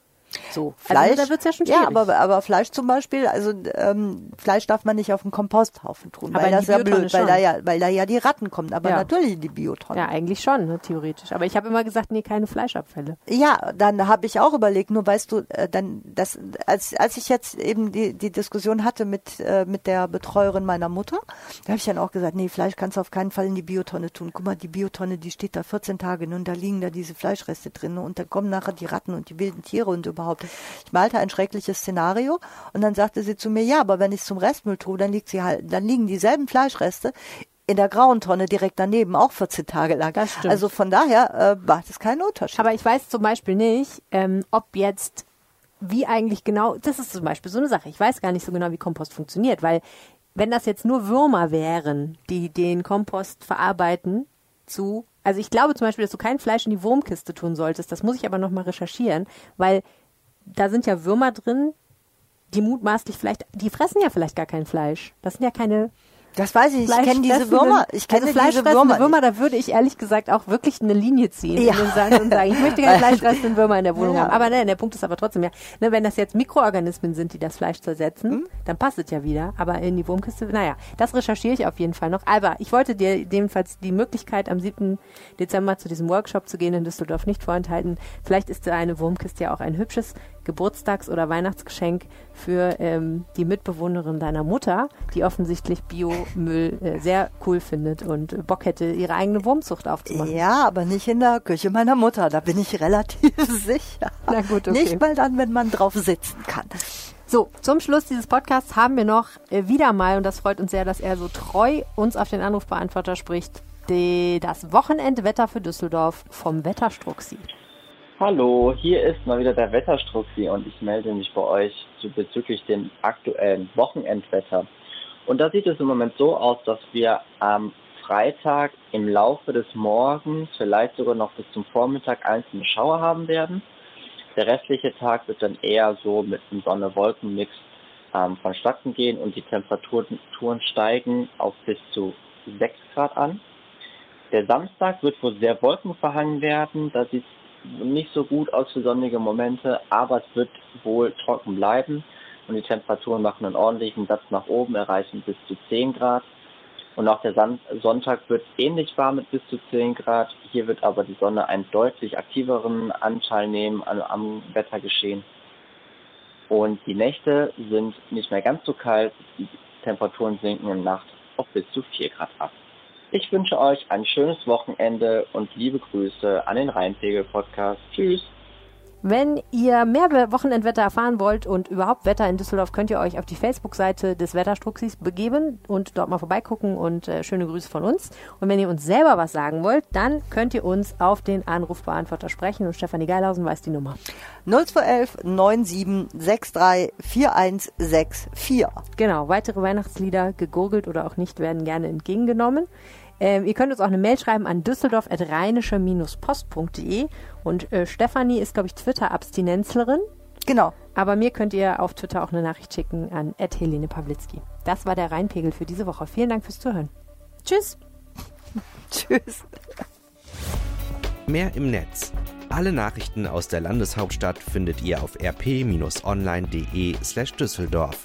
So, Fleisch, also da wird's ja schon schwierig. Ja, aber, aber Fleisch zum Beispiel, also ähm, Fleisch darf man nicht auf den Komposthaufen tun, aber weil das ja blöd, weil da ja, weil da ja die Ratten kommen, aber ja. natürlich die Biotonne. Ja, eigentlich schon, ne, theoretisch. Aber ich habe immer gesagt, nee, keine Fleischabfälle. Ja, dann habe ich auch überlegt, nur weißt du, äh, dann das, als als ich jetzt eben die die Diskussion hatte mit äh, mit der Betreuerin meiner Mutter, da habe ich dann auch gesagt, nee, Fleisch kannst du auf keinen Fall in die Biotonne tun. Guck mal, die Biotonne, die steht da 14 Tage und da liegen da diese Fleischreste drin und da kommen nachher die Ratten und die wilden Tiere und überhaupt. Ich malte ein schreckliches Szenario und dann sagte sie zu mir, ja, aber wenn ich es zum Restmüll tue, dann liegt sie halt, dann liegen dieselben Fleischreste in der grauen Tonne direkt daneben auch 14 Tage lang. Also von daher äh, macht es keinen Unterschied. Aber ich weiß zum Beispiel nicht, ähm, ob jetzt wie eigentlich genau, das ist zum Beispiel so eine Sache. Ich weiß gar nicht so genau, wie Kompost funktioniert, weil wenn das jetzt nur Würmer wären, die den Kompost verarbeiten zu also ich glaube zum Beispiel, dass du kein Fleisch in die Wurmkiste tun solltest. Das muss ich aber nochmal recherchieren, weil da sind ja Würmer drin, die mutmaßlich vielleicht, die fressen ja vielleicht gar kein Fleisch. Das sind ja keine das weiß ich, ich kenne diese Würmer. Ich kenne also diese Würmer. Würmer. Da würde ich ehrlich gesagt auch wirklich eine Linie ziehen ja. und sagen, ich möchte keine *laughs* fleischfressenden Würmer in der Wohnung ja. haben. Aber nein, der Punkt ist aber trotzdem ja, ne, wenn das jetzt Mikroorganismen sind, die das Fleisch zersetzen, mhm. dann passt es ja wieder. Aber in die Wurmkiste, naja, das recherchiere ich auf jeden Fall noch. Aber ich wollte dir jedenfalls die Möglichkeit, am 7. Dezember zu diesem Workshop zu gehen in Düsseldorf nicht vorenthalten. Vielleicht ist eine Wurmkiste ja auch ein hübsches Geburtstags- oder Weihnachtsgeschenk für ähm, die Mitbewohnerin deiner Mutter, die offensichtlich Biomüll äh, sehr cool findet und Bock hätte, ihre eigene Wurmzucht aufzumachen. Ja, aber nicht in der Küche meiner Mutter, da bin ich relativ *laughs* sicher. Na gut, okay. Nicht mal dann, wenn man drauf sitzen kann. So, zum Schluss dieses Podcasts haben wir noch äh, wieder mal, und das freut uns sehr, dass er so treu uns auf den Anrufbeantworter spricht, die, das Wochenendwetter für Düsseldorf vom Wetterstruxi. Hallo, hier ist mal wieder der Wetterstruxi und ich melde mich bei euch bezüglich dem aktuellen Wochenendwetter. Und da sieht es im Moment so aus, dass wir am Freitag im Laufe des Morgens, vielleicht sogar noch bis zum Vormittag einzelne Schauer haben werden. Der restliche Tag wird dann eher so mit einem Sonne-Wolken-Mix ähm, vonstatten gehen und die Temperaturen steigen auf bis zu 6 Grad an. Der Samstag wird wohl sehr wolkenverhangen werden. Da sieht nicht so gut aus für sonnige Momente, aber es wird wohl trocken bleiben und die Temperaturen machen einen ordentlichen Satz nach oben, erreichen bis zu 10 Grad. Und auch der Sonntag wird ähnlich warm mit bis zu 10 Grad. Hier wird aber die Sonne einen deutlich aktiveren Anteil nehmen am Wettergeschehen. Und die Nächte sind nicht mehr ganz so kalt. Die Temperaturen sinken in Nacht auf bis zu 4 Grad ab. Ich wünsche euch ein schönes Wochenende und liebe Grüße an den Rheinpegel Podcast. Tschüss. Wenn ihr mehr Wochenendwetter erfahren wollt und überhaupt Wetter in Düsseldorf, könnt ihr euch auf die Facebook-Seite des Wetterstruxis begeben und dort mal vorbeigucken und äh, schöne Grüße von uns. Und wenn ihr uns selber was sagen wollt, dann könnt ihr uns auf den Anrufbeantworter sprechen und Stefanie Geilhausen weiß die Nummer. 0211 9763 4164. Genau, weitere Weihnachtslieder, gegurgelt oder auch nicht, werden gerne entgegengenommen. Ähm, ihr könnt uns auch eine Mail schreiben an düsseldorf.rheinische-post.de und äh, Stefanie ist, glaube ich, Twitter-Abstinenzlerin. Genau. Aber mir könnt ihr auf Twitter auch eine Nachricht schicken an Helene Pawlitzki. Das war der Rheinpegel für diese Woche. Vielen Dank fürs Zuhören. Tschüss. *laughs* Tschüss. Mehr im Netz. Alle Nachrichten aus der Landeshauptstadt findet ihr auf rp-online.de slash Düsseldorf.